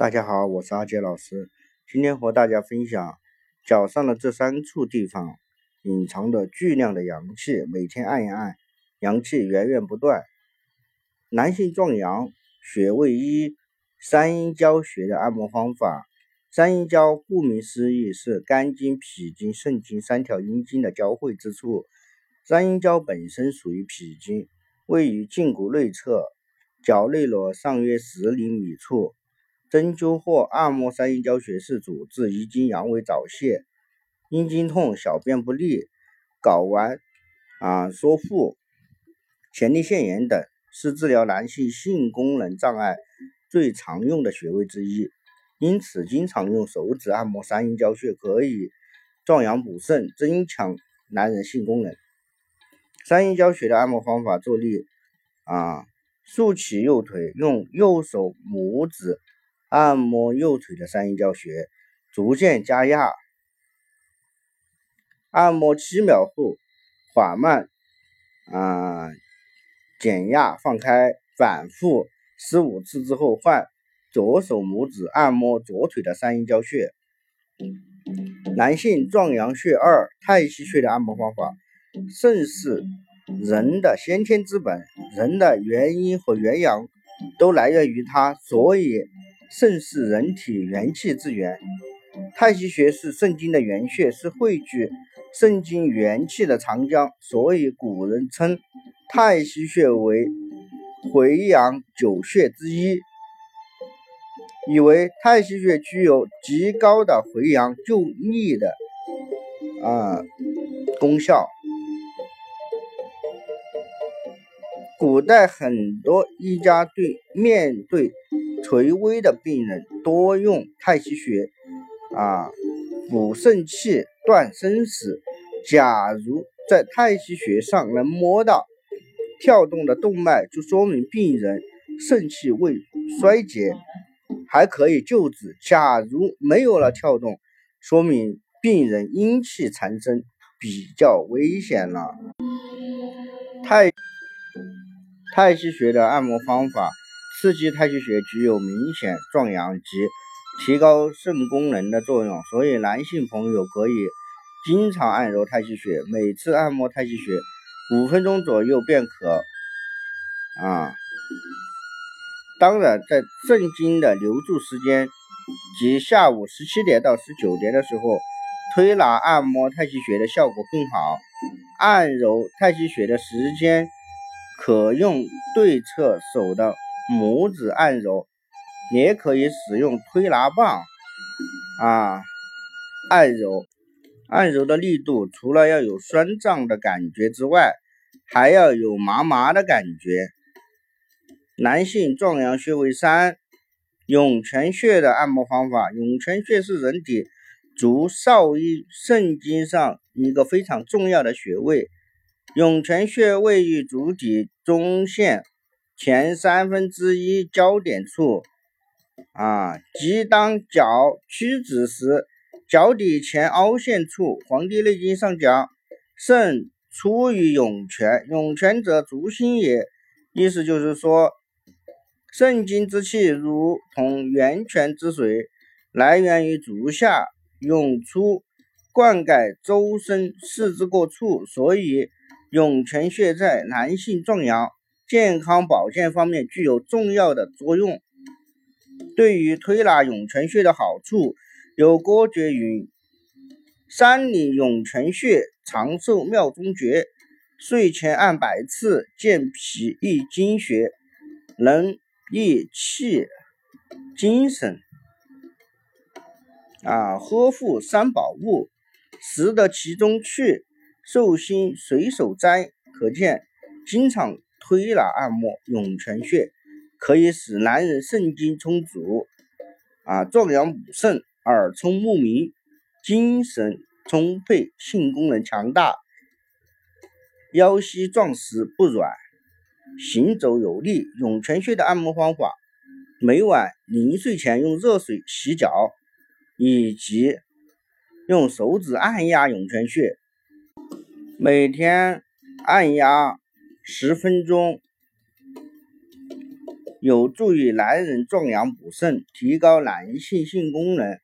大家好，我是阿杰老师。今天和大家分享脚上的这三处地方隐藏的巨量的阳气，每天按一按，阳气源源不断。男性壮阳穴位一，三阴交穴的按摩方法。三阴交顾名思义是肝经、脾经、肾经三条阴经的交汇之处。三阴交本身属于脾经，位于胫骨内侧，脚内裸上约十厘米处。针灸或按摩三阴交穴是主治遗精、阳痿、早泄、阴经痛、小便不利、睾丸啊缩腹、前列腺炎等，是治疗男性性功能障碍最常用的穴位之一。因此，经常用手指按摩三阴交穴，可以壮阳补肾，增强男人性功能。三阴交穴的按摩方法：坐立啊，竖起右腿，用右手拇指。按摩右腿的三阴交穴，逐渐加压，按摩七秒后，缓慢啊减压放开，反复十五次之后，换左手拇指按摩左腿的三阴交穴。男性壮阳穴二，太溪穴的按摩方法。肾是人的先天之本，人的元阴和元阳都来源于它，所以。肾是人体元气之源，太溪穴是肾经的原穴，是汇聚肾经元气的长江，所以古人称太溪穴为回阳九穴之一，以为太溪穴具有极高的回阳救逆的啊功效。古代很多医家对面对垂危的病人，多用太溪穴啊补肾气、断生死。假如在太溪穴上能摸到跳动的动脉，就说明病人肾气未衰竭，还可以救治；假如没有了跳动，说明病人阴气缠身，比较危险了。太。太溪穴的按摩方法，刺激太溪穴具有明显壮阳及提高肾功能的作用，所以男性朋友可以经常按揉太溪穴，每次按摩太溪穴五分钟左右便可。啊，当然，在肾经的留住时间及下午十七点到十九点的时候，推拿按摩太溪穴的效果更好。按揉太溪穴的时间。可用对侧手的拇指按揉，也可以使用推拿棒啊按揉。按揉的力度除了要有酸胀的感觉之外，还要有麻麻的感觉。男性壮阳穴位三，涌泉穴的按摩方法。涌泉穴是人体足少阴肾经上一个非常重要的穴位。涌泉穴位于足底中线前三分之一交点处，啊，即当脚屈指时，脚底前凹陷处。《黄帝内经》上讲：“肾出于涌泉，涌泉则足心也。”意思就是说，肾经之气如同源泉之水，来源于足下，涌出，灌溉周身四肢各处，所以。涌泉穴在男性壮阳、健康保健方面具有重要的作用。对于推拿涌泉穴的好处，有“郭绝云：山里涌泉穴，长寿妙中诀。睡前按百次，健脾益精血，能益气精神。啊，呵护三宝物，食得其中去。”寿星随手摘，可见经常推拿按摩涌泉穴，可以使男人肾精充足，啊，壮阳补肾，耳聪目明，精神充沛，性功能强大，腰膝壮实不软，行走有力。涌泉穴的按摩方法：每晚临睡前用热水洗脚，以及用手指按压涌泉穴。每天按压十分钟，有助于男人壮阳补肾，提高男性性功能。